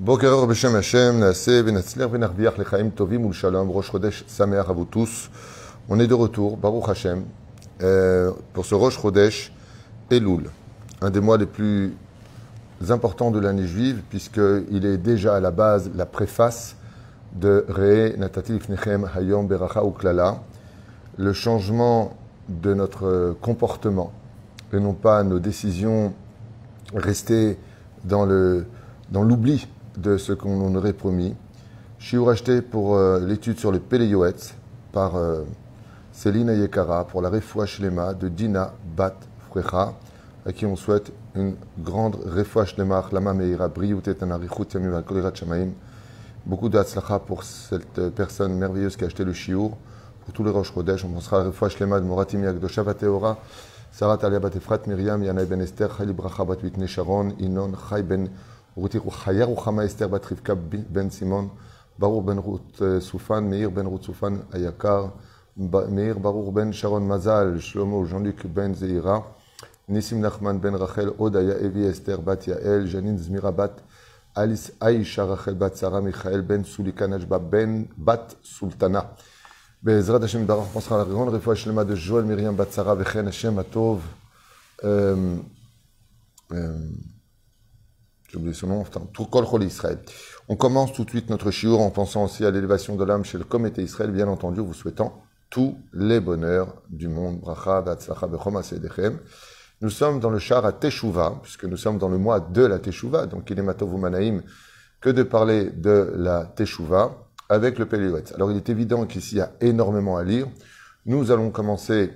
Boker Beshem Hashem, Naaseh, Benatzler, Benarviach, Lechaim Tovim, Moul Shalom, Rosh Chodesh, Samer, à vous tous. On est de retour, Baruch Hashem, pour ce Rosh Chodesh Elul, un des mois les plus importants de l'année juive, puisqu'il est déjà à la base la préface de Re Natati Ifnechem Hayom Beracha Uklala, le changement de notre comportement, et non pas nos décisions restées dans l'oubli de ce qu'on aurait promis. Je suis racheté pour euh, l'étude sur le Péléyoetz par euh, Céline Ayekara pour la Refoua Shlema de Dina Bat Frecha, à qui on souhaite une grande Refoua Shlema, Lama Meira, Brioutet Anarichut Yamim Shamaim. Beaucoup d'Atzlacha pour cette personne merveilleuse qui a acheté le Shiur. Pour tous les Rosh Chodesh, on pensera à la Refoua Shlema de Moratim Yagdosha Vateora, Sarah Talia Bat Efrat Miriam, Yanaï Ben Esther, Chali Bracha Bat Sharon, Inon, Chai Ben רותי חיה רוחמה אסתר בת רבקה בן סימון, ברור בן רות סופן, מאיר בן רות סופן היקר, מאיר ברור בן שרון מזל, שלמה ז'אן-לוק בן זעירה, ניסים נחמן בן רחל, עוד היה אבי אסתר בת יעל, ז'נין זמירה בת אליס איישה רחל בת שרה, מיכאל בן סוליקה נג'בה בן בת סולטנה. בעזרת השם יתברך פוסחה לרירון, רפואה שלמה דז'ואל מרים בת שרה וכן השם הטוב. j'ai oublié son nom, enfin, Kol Chol Israël. On commence tout de suite notre shiur en pensant aussi à l'élévation de l'âme chez le comité Israël, bien entendu, vous souhaitant tous les bonheurs du monde. Bracha. Nous sommes dans le char à Teshuvah, puisque nous sommes dans le mois de la Teshuvah, donc il est Matov que de parler de la Teshuvah avec le Péléouet. Alors il est évident qu'ici il y a énormément à lire. Nous allons commencer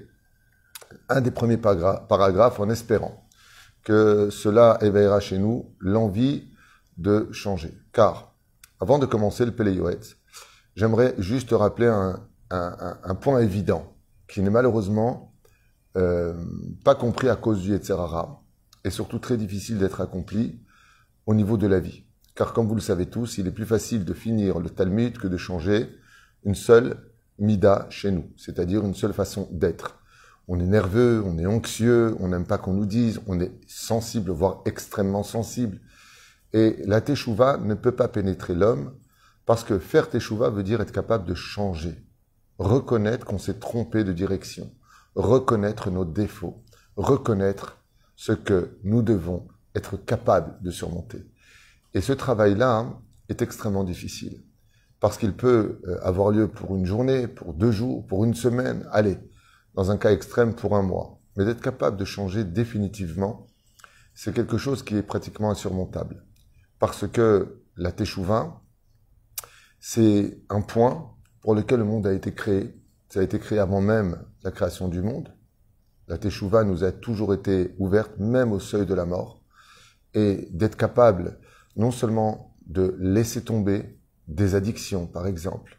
un des premiers paragraphes en espérant que cela éveillera chez nous l'envie de changer. Car, avant de commencer le Péléoët, j'aimerais juste rappeler un, point évident qui n'est malheureusement euh, pas compris à cause du Yetzerara et surtout très difficile d'être accompli au niveau de la vie. Car comme vous le savez tous, il est plus facile de finir le Talmud que de changer une seule mida chez nous, c'est-à-dire une seule façon d'être on est nerveux, on est anxieux, on n'aime pas qu'on nous dise, on est sensible, voire extrêmement sensible. Et la teshuva ne peut pas pénétrer l'homme parce que faire teshuva veut dire être capable de changer, reconnaître qu'on s'est trompé de direction, reconnaître nos défauts, reconnaître ce que nous devons être capables de surmonter. Et ce travail-là est extrêmement difficile parce qu'il peut euh, avoir lieu pour une journée, pour deux jours, pour une semaine. Allez, dans un cas extrême pour un mois. Mais d'être capable de changer définitivement, c'est quelque chose qui est pratiquement insurmontable. Parce que la Teshuvah, c'est un point pour lequel le monde a été créé. Ça a été créé avant même la création du monde. La Teshuvah nous a toujours été ouverte, même au seuil de la mort. Et d'être capable non seulement de laisser tomber des addictions, par exemple,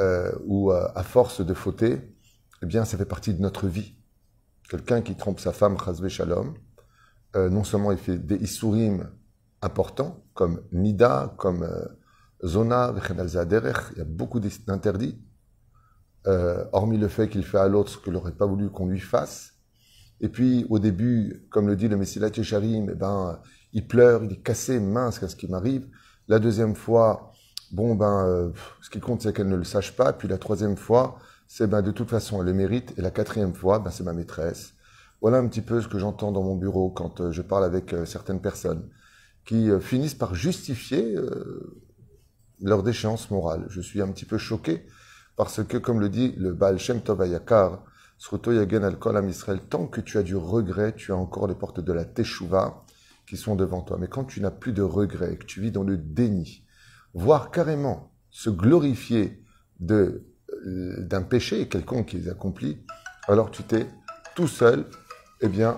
euh, ou euh, à force de fauter, eh bien, ça fait partie de notre vie. Quelqu'un qui trompe sa femme, Chazvé Shalom, euh, non seulement il fait des isurim importants, comme Nida, comme euh, Zona, il y a beaucoup d'interdits, euh, hormis le fait qu'il fait à l'autre ce qu'il n'aurait pas voulu qu'on lui fasse. Et puis, au début, comme le dit le Messilat Yesharim, eh ben, il pleure, il est cassé, mince, qu'est-ce qui m'arrive. La deuxième fois, bon, ben, euh, ce qui compte, c'est qu'elle ne le sache pas. Puis la troisième fois, c'est ben, de toute façon, elle le mérite. Et la quatrième fois, ben, c'est ma maîtresse. Voilà un petit peu ce que j'entends dans mon bureau quand euh, je parle avec euh, certaines personnes qui euh, finissent par justifier leur déchéance morale. Je suis un petit peu choqué parce que, comme le dit le Baal Shem Tov Ayakar, Yagen Al Israël, tant que tu as du regret, tu as encore les portes de la Teshuvah qui sont devant toi. Mais quand tu n'as plus de regret, que tu vis dans le déni, voire carrément se glorifier de d'un péché quelconque qu'ils accomplit, alors tu t'es tout seul, eh bien,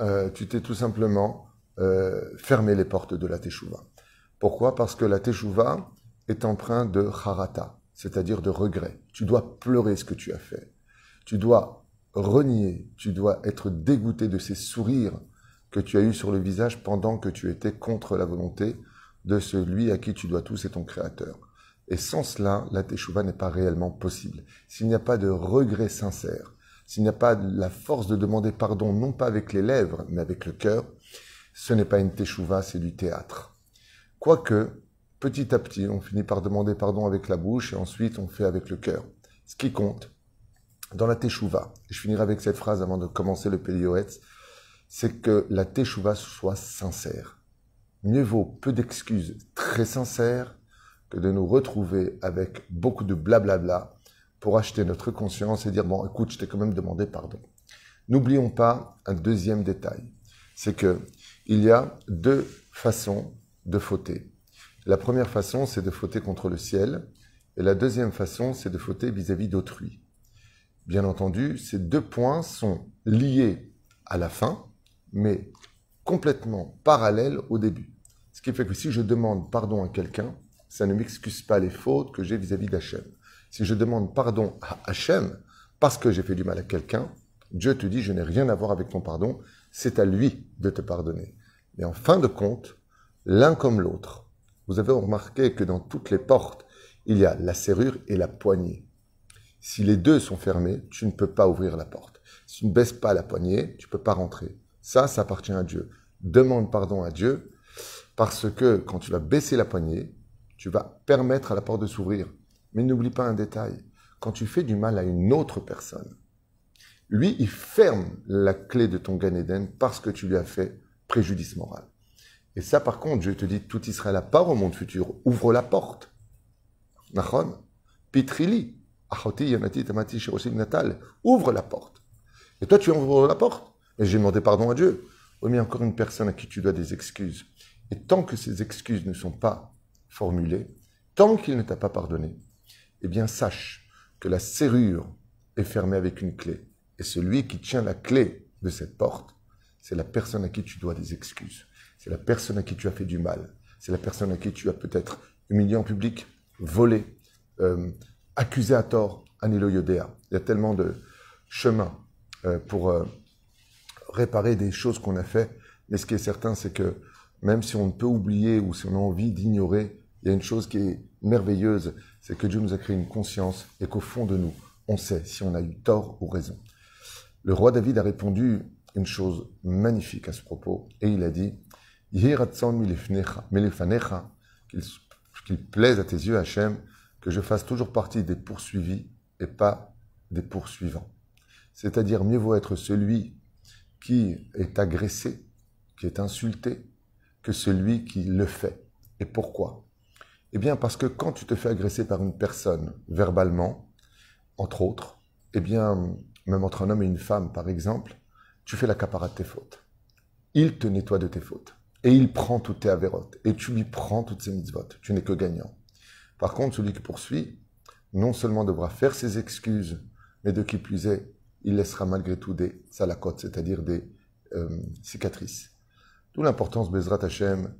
euh, tu t'es tout simplement euh, fermé les portes de la Teshuvah. Pourquoi? Parce que la Teshuvah est empreinte de harata, c'est-à-dire de regret. Tu dois pleurer ce que tu as fait. Tu dois renier, tu dois être dégoûté de ces sourires que tu as eus sur le visage pendant que tu étais contre la volonté de celui à qui tu dois tout, c'est ton créateur. Et sans cela, la teshuva n'est pas réellement possible. S'il n'y a pas de regret sincère, s'il n'y a pas la force de demander pardon, non pas avec les lèvres, mais avec le cœur, ce n'est pas une teshuva, c'est du théâtre. Quoique, petit à petit, on finit par demander pardon avec la bouche et ensuite on fait avec le cœur. Ce qui compte, dans la teshuva, et je finirai avec cette phrase avant de commencer le Pélioetz, c'est que la teshuva soit sincère. Mieux vaut peu d'excuses très sincères que de nous retrouver avec beaucoup de blablabla pour acheter notre conscience et dire bon, écoute, je t'ai quand même demandé pardon. N'oublions pas un deuxième détail, c'est que il y a deux façons de fauter. La première façon, c'est de fauter contre le ciel, et la deuxième façon, c'est de fauter vis-à-vis d'autrui. Bien entendu, ces deux points sont liés à la fin, mais complètement parallèles au début. Ce qui fait que si je demande pardon à quelqu'un, ça ne m'excuse pas les fautes que j'ai vis-à-vis d'Hachem. Si je demande pardon à Hachem parce que j'ai fait du mal à quelqu'un, Dieu te dit, je n'ai rien à voir avec ton pardon, c'est à lui de te pardonner. Mais en fin de compte, l'un comme l'autre, vous avez remarqué que dans toutes les portes, il y a la serrure et la poignée. Si les deux sont fermés, tu ne peux pas ouvrir la porte. Si tu ne baisses pas la poignée, tu ne peux pas rentrer. Ça, ça appartient à Dieu. Demande pardon à Dieu parce que quand tu vas baisser la poignée, tu vas permettre à la porte de s'ouvrir. Mais n'oublie pas un détail. Quand tu fais du mal à une autre personne, lui, il ferme la clé de ton Gan Eden parce que tu lui as fait préjudice moral. Et ça, par contre, Dieu te dit, tout Israël à part au monde futur, ouvre la porte. Nachon, Pitrili, Achoti Yanati Tamati Natal, ouvre la porte. Et toi, tu ouvres la porte. Et j'ai demandé pardon à Dieu. Oui, mais encore une personne à qui tu dois des excuses. Et tant que ces excuses ne sont pas formulées, tant qu'il ne t'a pas pardonné, eh bien, sache que la serrure est fermée avec une clé. Et celui qui tient la clé de cette porte, c'est la personne à qui tu dois des excuses. C'est la personne à qui tu as fait du mal. C'est la personne à qui tu as peut-être humilié en public, volé, euh, accusé à tort, Anilo Yodea. Il y a tellement de chemins euh, pour euh, réparer des choses qu'on a fait. Mais ce qui est certain, c'est que même si on peut oublier ou si on a envie d'ignorer, il y a une chose qui est merveilleuse, c'est que Dieu nous a créé une conscience et qu'au fond de nous, on sait si on a eu tort ou raison. Le roi David a répondu une chose magnifique à ce propos et il a dit qu'il plaise à tes yeux, Hachem, que je fasse toujours partie des poursuivis et pas des poursuivants. C'est-à-dire, mieux vaut être celui qui est agressé, qui est insulté, que celui qui le fait. Et pourquoi? Eh bien, parce que quand tu te fais agresser par une personne verbalement, entre autres, eh bien, même entre un homme et une femme, par exemple, tu fais la capara de tes fautes. Il te nettoie de tes fautes. Et il prend toutes tes avérotes. Et tu lui prends toutes ses mitzvot. Tu n'es que gagnant. Par contre, celui qui poursuit, non seulement devra faire ses excuses, mais de qui plus est, il laissera malgré tout des salakotes, c'est-à-dire des euh, cicatrices. D'où l'importance, Bezrat Hashem,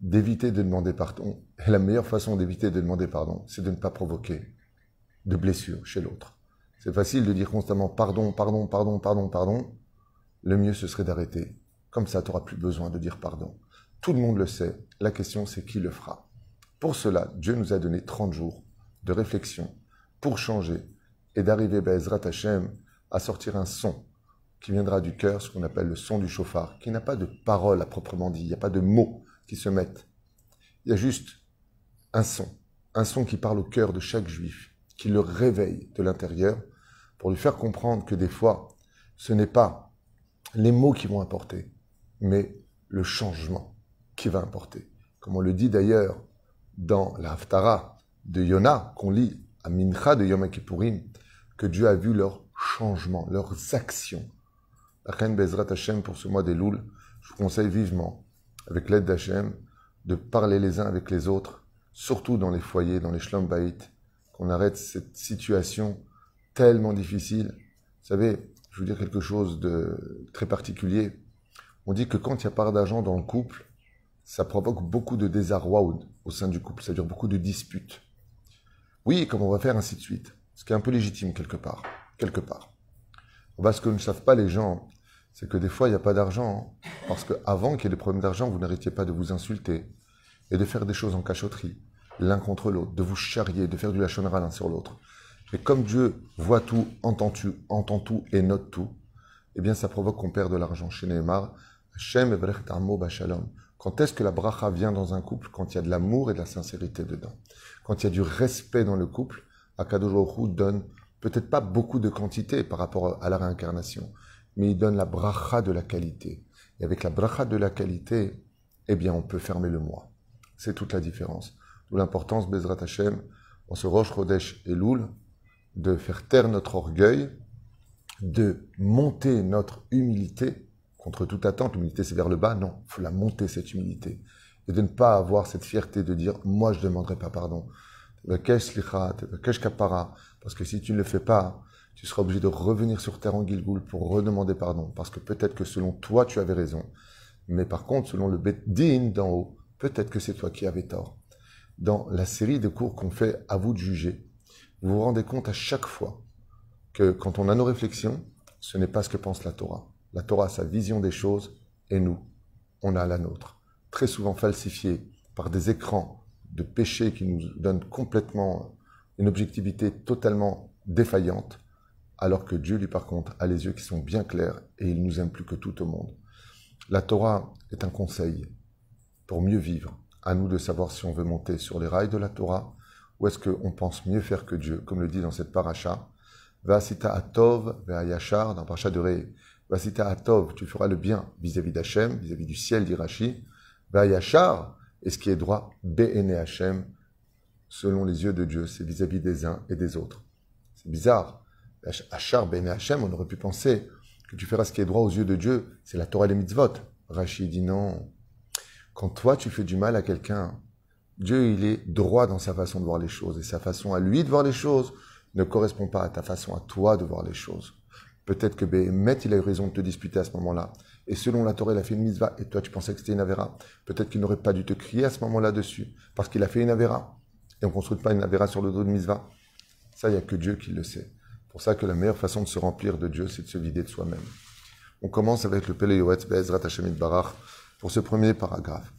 d'éviter de demander pardon. Et la meilleure façon d'éviter de demander pardon, c'est de ne pas provoquer de blessures chez l'autre. C'est facile de dire constamment pardon, pardon, pardon, pardon, pardon. Le mieux, ce serait d'arrêter. Comme ça, tu n'auras plus besoin de dire pardon. Tout le monde le sait. La question, c'est qui le fera. Pour cela, Dieu nous a donné 30 jours de réflexion pour changer et d'arriver, Bezrat Hashem, à sortir un son qui viendra du cœur, ce qu'on appelle le son du chauffard, qui n'a pas de parole à proprement dit, il n'y a pas de mots se mettent. Il y a juste un son, un son qui parle au cœur de chaque juif, qui le réveille de l'intérieur, pour lui faire comprendre que des fois, ce n'est pas les mots qui vont apporter, mais le changement qui va importer. Comme on le dit d'ailleurs dans la Haftara de Yona, qu'on lit à Mincha de Yom Kippourim, que Dieu a vu leurs changements, leurs actions. La reine Bezrat Hashem pour ce mois des Louls, je vous conseille vivement, avec l'aide d'Hachem, de parler les uns avec les autres, surtout dans les foyers, dans les shlom qu'on arrête cette situation tellement difficile. Vous savez, je veux dire quelque chose de très particulier. On dit que quand il y a pas d'argent dans le couple, ça provoque beaucoup de désarroi au, sein du couple, dure beaucoup de disputes. Oui, comme on va faire, ainsi de suite. Ce qui est un peu légitime quelque part. Quelque part. ce que ne savent pas les gens, c'est que des fois, il n'y a pas d'argent. Parce qu'avant qu'il y ait des problèmes d'argent, vous n'arrêtiez pas de vous insulter et de faire des choses en cachotterie, l'un contre l'autre, de vous charrier, de faire du lachonara l'un sur l'autre. Et comme Dieu voit tout, entend tout, entend tout et note tout, eh bien, ça provoque qu'on perd de l'argent. Chez Neymar, Hashem Shalom. Quand est-ce que la bracha vient dans un couple? Quand il y a de l'amour et de la sincérité dedans. Quand il y a du respect dans le couple, Akadosh donne peut-être pas beaucoup de quantité par rapport à la réincarnation, mais il donne la bracha de la qualité. Et avec la bracha de la qualité, eh bien, on peut fermer le mois. C'est toute la différence. D'où l'importance, Bezrat Hashem, en ce Rosh Chodesh et Loul, de faire taire notre orgueil, de monter notre humilité contre toute attente. L'humilité, c'est vers le bas. Non, il faut la monter, cette humilité. Et de ne pas avoir cette fierté de dire, moi, je ne demanderai pas pardon. Parce que si tu ne le fais pas, tu seras obligé de revenir sur terre en Gilgoul pour redemander pardon. Parce que peut-être que selon toi, tu avais raison. Mais par contre, selon le Beddin d'en haut, peut-être que c'est toi qui avais tort. Dans la série de cours qu'on fait à vous de juger, vous vous rendez compte à chaque fois que quand on a nos réflexions, ce n'est pas ce que pense la Torah. La Torah a sa vision des choses et nous, on a la nôtre. Très souvent falsifiée par des écrans de péchés qui nous donnent complètement une objectivité totalement défaillante, alors que Dieu, lui, par contre, a les yeux qui sont bien clairs et il nous aime plus que tout au monde. La Torah est un conseil pour mieux vivre. À nous de savoir si on veut monter sur les rails de la Torah ou est-ce qu'on pense mieux faire que Dieu, comme le dit dans cette paracha. Vasita atov ve'ayashar, dans paracha de Ré. Vasita atov, tu feras le bien vis-à-vis d'Hachem, vis-à-vis du ciel, dit Rashi. Ve'ayashar, et ce qui est droit, be'ene Hachem, selon les yeux de Dieu, c'est vis-à-vis des uns et des autres. C'est bizarre. Achar be'ene Hachem, on aurait pu penser que tu feras ce qui est droit aux yeux de Dieu, c'est la Torah et mitzvot. Rashi dit non. Quand toi tu fais du mal à quelqu'un, Dieu, il est droit dans sa façon de voir les choses. Et sa façon à lui de voir les choses ne correspond pas à ta façon à toi de voir les choses. Peut-être que Béhémet, il a eu raison de te disputer à ce moment-là. Et selon la Torah, il a fait une mitzvah. Et toi, tu pensais que c'était une avéra. Peut-être qu'il n'aurait pas dû te crier à ce moment-là dessus. Parce qu'il a fait une avéra. Et on ne construit pas une avéra sur le dos de mitzvah. Ça, il n'y a que Dieu qui le sait. Pour ça que la meilleure façon de se remplir de Dieu, c'est de se vider de soi-même. On commence avec le Peleyot Be'ezrat Hashemit Barach pour ce premier paragraphe.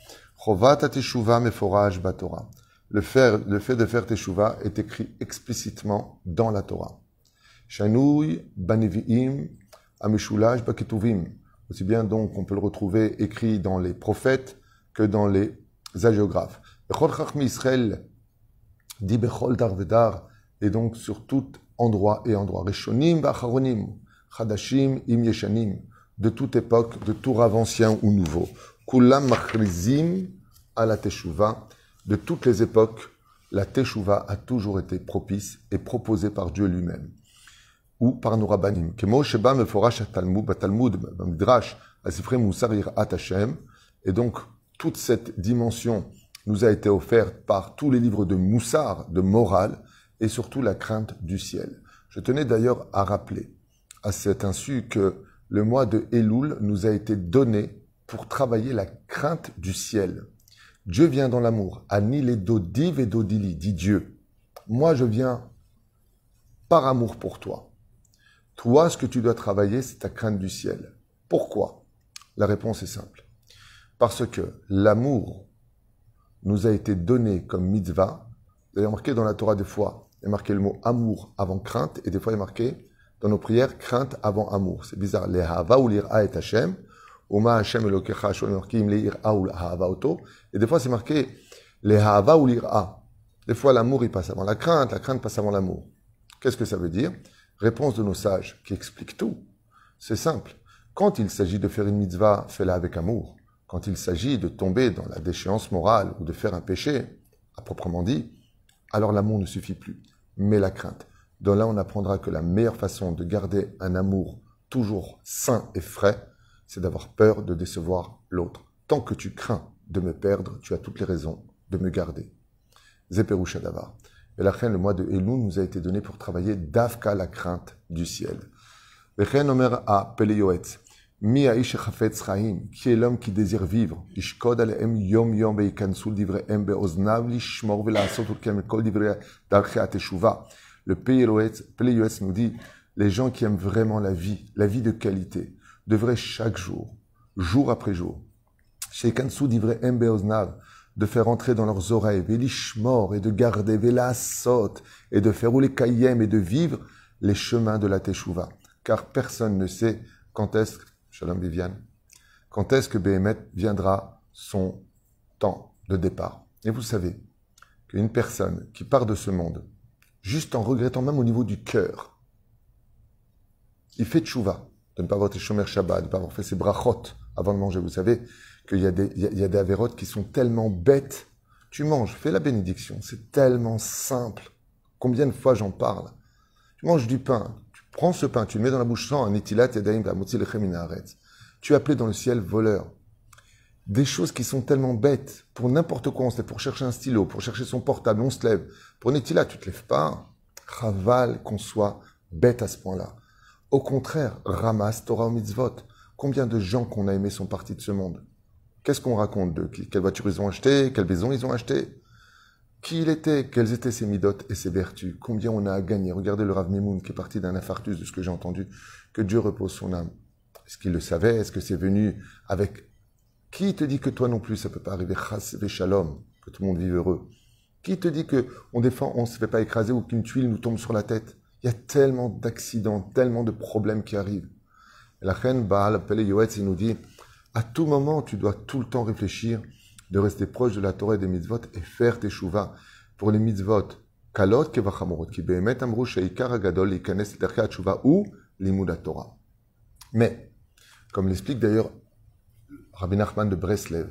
Chovat teshuva meforaj batora. Le fait, de faire teshuva est écrit explicitement dans la Torah. Shanouy baniviim amishulash baketuvim. Aussi bien donc on peut le retrouver écrit dans les prophètes que dans les hagiographes. Et donc sur tout endroit et endroit. Rishonim bacharonim, chadashim im yeshanim, de toute époque, de tout rave ancien ou nouveau. Kulam machrizim à la teshuva. De toutes les époques, la teshuva a toujours été propice et proposée par Dieu lui-même. Ou par nos sheba meforash talmud, midrash. Et donc, toute cette dimension nous a été offerte par tous les livres de Moussar, de morale, et surtout la crainte du ciel. Je tenais d'ailleurs à rappeler à cet insu que le mois de Elul nous a été donné pour travailler la crainte du ciel. Dieu vient dans l'amour. Ani les dodiv et dodili, dit Dieu. Moi, je viens par amour pour toi. Toi, ce que tu dois travailler, c'est ta crainte du ciel. Pourquoi? La réponse est simple. Parce que l'amour nous a été donné comme mitzvah. Vous avez remarqué dans la Torah des fois, il y a marqué le mot amour avant crainte, et des fois il y a marqué dans nos prières crainte avant amour. C'est bizarre. Les hava ou l'ira et Hashem. Et des fois, c'est marqué les hava ou l'ira. Des fois, l'amour, il passe avant la crainte, la crainte passe avant l'amour. Qu'est-ce que ça veut dire? Réponse de nos sages qui explique tout. C'est simple. Quand il s'agit de faire une mitzvah, fais-la avec amour. Quand il s'agit de tomber dans la déchéance morale ou de faire un péché, à proprement dit, alors l'amour ne suffit plus, mais la crainte. Donc là, on apprendra que la meilleure façon de garder un amour toujours sain et frais, c'est d'avoir peur de décevoir l'autre. Tant que tu crains de me perdre, tu as toutes les raisons de me garder. Zeperoucha Davar. Et la le mois de Elul nous a été donné pour travailler d'Afka la crainte du ciel. Omer a. Chaim, qui est l'homme qui désire vivre. Ishkod aleem yom yom. Le Peleyoetz nous dit, les gens qui aiment vraiment la vie, la vie de qualité, devrait chaque jour, jour après jour, de faire entrer dans leurs oreilles, et de garder, et de faire rouler Kayem, et de vivre les chemins de la Teshuvah. Car personne ne sait quand est-ce, Shalom Viviane, quand est-ce que Béhémet viendra son temps de départ? Et vous savez qu'une personne qui part de ce monde, juste en regrettant même au niveau du cœur, il fait tchouva de ne pas avoir été shomer Shabbat, de ne pas avoir fait ses brachot avant de manger. Vous savez qu'il y y a des avérotes qui sont tellement bêtes. Tu manges, fais la bénédiction. C'est tellement simple. Combien de fois j'en parle? Tu manges du pain. Prends ce pain, tu le mets dans la bouche sans un etilat yadaim Tu es appelé dans le ciel voleur. Des choses qui sont tellement bêtes pour n'importe quoi. On se pour chercher un stylo, pour chercher son portable, on se lève. Pour un etilat, tu te lèves pas. Raval qu'on soit bête à ce point-là. Au contraire, ramasse Torah au mitzvot. Combien de gens qu'on a aimés sont partis de ce monde? Qu'est-ce qu'on raconte d'eux? Quelle voiture ils ont acheté Quelle maison ils ont acheté Qui il était Quelles étaient ses midotes et ses vertus Combien on a à gagner Regardez le Rav Mimoun qui est parti d'un infarctus de ce que j'ai entendu. Que Dieu repose son âme. Est-ce qu'il le savait? Est-ce que c'est venu avec... Qui te dit que toi non plus ça peut pas arriver? Chas shalom, que tout le monde vive heureux Qui te dit que on défend, on se fait pas écraser ou qu'une tuile nous tombe sur la tête? Il y a tellement d'accidents, tellement de problèmes qui arrivent. La reine Baal, appelée Yoetz, il nous dit, à tout moment, tu dois tout le temps réfléchir de rester proche de la Torah et des mitzvot et faire tes shuvas. Pour les mitzvot, kalot kevachamorot, ki behemet amru sheikar agadol ikanes derka tshuva ou limud Torah. Mais, comme l'explique d'ailleurs Rabbi Nachman de Breslev,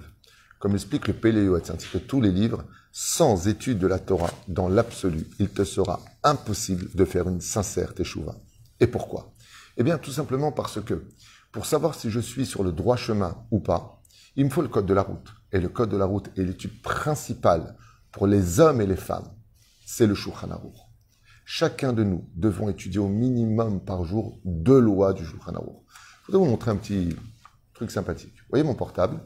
comme l'explique le Yoetz, ainsi que tous les livres, sans étude de la Torah, dans l'absolu, il te sera impossible de faire une sincère teshuva. Et pourquoi? Eh bien, tout simplement parce que pour savoir si je suis sur le droit chemin ou pas, il me faut le code de la route. Et le code de la route est l'étude principale pour les hommes et les femmes. C'est le Shulchan Aruch. Chacun de nous devons étudier au minimum par jour deux lois du Shulchan Aruch. Je voudrais vous montrer un petit truc sympathique. Vous voyez mon portable?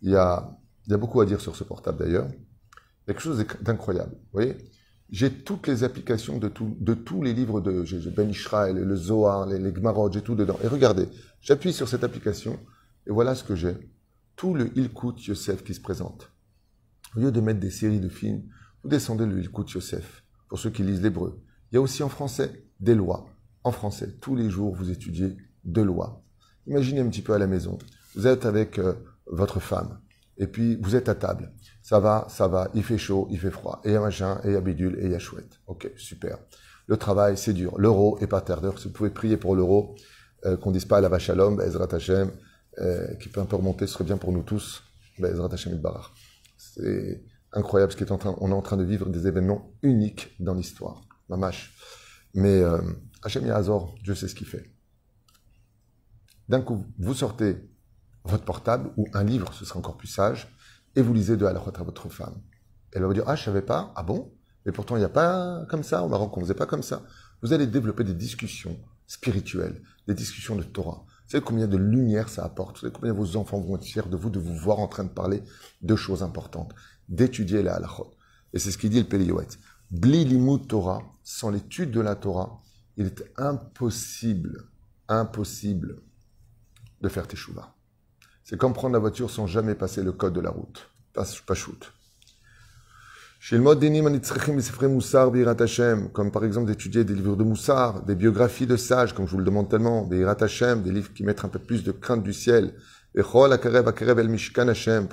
Il y, a, beaucoup à dire sur ce portable d'ailleurs. Il y a quelque chose d'incroyable. Vous voyez? J'ai toutes les applications de, tous les livres de Ben Israël, le Zohar, les, les Gmarot, j'ai tout dedans. Et regardez, j'appuie sur cette application et voilà ce que j'ai. Tout le Ilkut Yosef qui se présente. Au lieu de mettre des séries de films, vous descendez le Ilkut Yosef, pour ceux qui lisent l'hébreu. Il y a aussi en français des lois. En français, tous les jours, vous étudiez deux lois. Imaginez un petit peu à la maison. Vous êtes avec euh, votre femme et puis vous êtes à table. Ça va, ça va, il fait chaud, il fait froid, et il y a machin, et il y a bidule, et il y a chouette. Ok, super. Le travail, c'est dur. L'euro est pas terre Si vous pouvez prier pour l'euro, euh, qu'on dise pas la vache à l'homme, Ezrat Hashem, qui peut un peu remonter, ce serait bien pour nous tous, Ezrat Hashem Barar. C'est incroyable ce qui est en train, on est en train de vivre des événements uniques dans l'histoire. Mamash. Mais euh, Hashem Yazor, Dieu sait ce qu'il fait. D'un coup, vous sortez votre portable ou un livre, ce sera encore plus sage, et vous lisez de halachot à votre femme. Elle va vous dire, ah, je savais pas, ah bon? Mais pourtant, il n'y a pas comme ça, au Maroc, on ne faisait pas comme ça. Vous allez développer des discussions spirituelles, des discussions de Torah. Vous savez combien de lumière ça apporte? Vous savez combien vos enfants vont être fiers de vous, de vous voir en train de parler de choses importantes, d'étudier la halachot. Et c'est ce qu'il dit le Péliouet. Bli limud Torah, sans l'étude de la Torah, il est impossible, impossible de faire tes. C'est comme prendre la voiture sans jamais passer le code de la route. Pas, shoot. Comme par exemple d'étudier des livres de Moussar, des biographies de sages, comme je vous le demande tellement, des Hashem, des livres qui mettent un peu plus de crainte du ciel, pour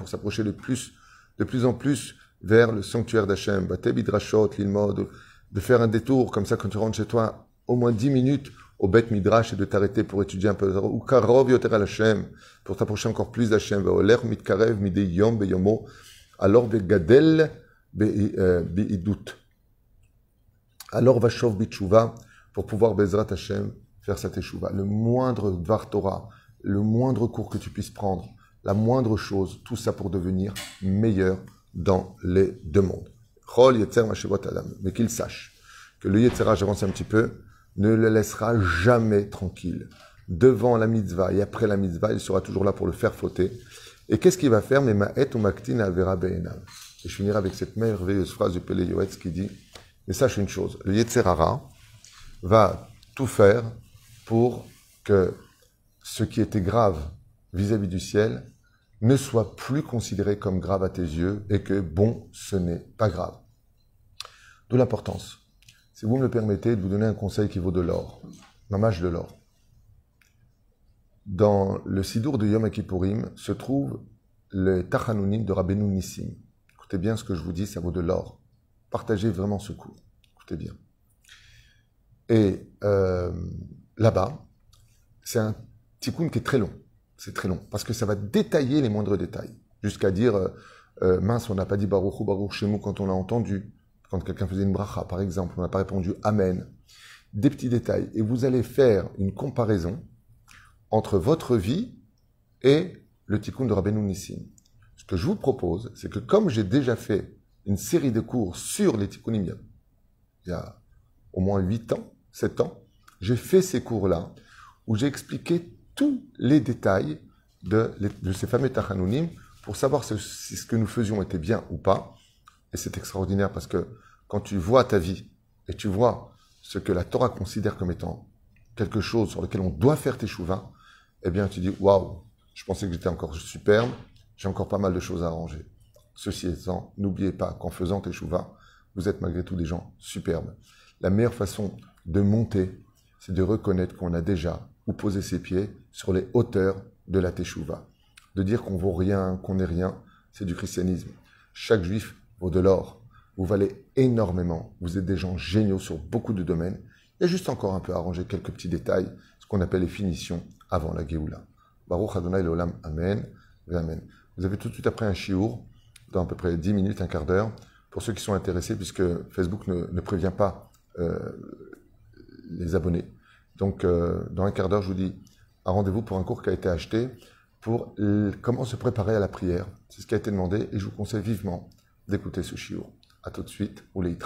s'approcher de plus, de plus en plus vers le sanctuaire d'Hachem, de faire un détour, comme ça quand tu rentres chez toi, au moins 10 minutes au Bet Midrash et de t'arrêter pour étudier un peu ou karov yoter Hashem, pour t'approcher encore plus beyomo, alors ve'gadel be'idut. Alors va shov bitshuva, pour pouvoir Bezrat Hashem faire sa teshuva. Le moindre Dvar Torah, le moindre cours que tu puisses prendre, la moindre chose, tout ça pour devenir meilleur dans les deux mondes. Mais qu'il sache que le Yetzera, j'avance un petit peu, ne le laissera jamais tranquille. Devant la mitzvah et après la mitzvah, il sera toujours là pour le faire fauter. Et qu'est-ce qu'il va faire? Mais ma'et ou maktin alvera Et je finirai avec cette merveilleuse phrase du Pele Yoetz qui dit Mais sache une chose, le Yetzerara va tout faire pour que ce qui était grave vis-à-vis du ciel ne soit plus considéré comme grave à tes yeux et que bon, ce n'est pas grave. D'où l'importance si vous me le permettez, de vous donner un conseil qui vaut de l'or, mamage de l'or. dans le Sidour de Yom Kippourim se trouve le Tachanunim de Rabbeinu Nissim. Écoutez bien ce que je vous dis, ça vaut de l'or. Partagez vraiment ce cours. Écoutez bien. Et euh, là-bas, c'est un tikkun qui est très long. C'est très long parce que ça va détailler les moindres détails. Jusqu'à dire, euh, euh, mince, on n'a pas dit Baruch ou Baruch Shemu quand on l'a entendu. Quand quelqu'un faisait une bracha, par exemple, on n'a pas répondu Amen. Des petits détails. Et vous allez faire une comparaison entre votre vie et le tikkun de Rabbeinu Nissim. Ce que je vous propose, c'est que comme j'ai déjà fait une série de cours sur les tikkunim il y a au moins 8 ans, 7 ans, j'ai fait ces cours-là où j'ai expliqué tous les détails de, ces fameux tachanunim pour savoir si ce que nous faisions était bien ou pas. Et c'est extraordinaire parce que quand tu vois ta vie et tu vois ce que la Torah considère comme étant quelque chose sur lequel on doit faire tes chouvins, eh bien tu dis waouh, je pensais que j'étais encore superbe, j'ai encore pas mal de choses à arranger. Ceci étant, n'oubliez pas qu'en faisant tes chouvins, vous êtes malgré tout des gens superbes. La meilleure façon de monter, c'est de reconnaître qu'on a déjà ou posé ses pieds sur les hauteurs de la teshuva. De dire qu'on vaut rien, qu'on n'est rien, c'est du christianisme. Chaque juif vaut de l'or. Vous valez énormément. Vous êtes des gens géniaux sur beaucoup de domaines. Il y a juste encore un peu à arranger quelques petits détails, ce qu'on appelle les finitions avant la Géoula. Baruch Adonai Olam, Amen. Amen. Vous avez tout de suite après un chiour, dans à peu près 10 minutes, un quart d'heure, pour ceux qui sont intéressés, puisque Facebook ne, prévient pas euh, les abonnés. Donc, euh, dans un quart d'heure, je vous dis un rendez-vous pour un cours qui a été acheté pour comment se préparer à la prière. C'est ce qui a été demandé et je vous conseille vivement d'écouter ce chiour. À tout de suite, ou les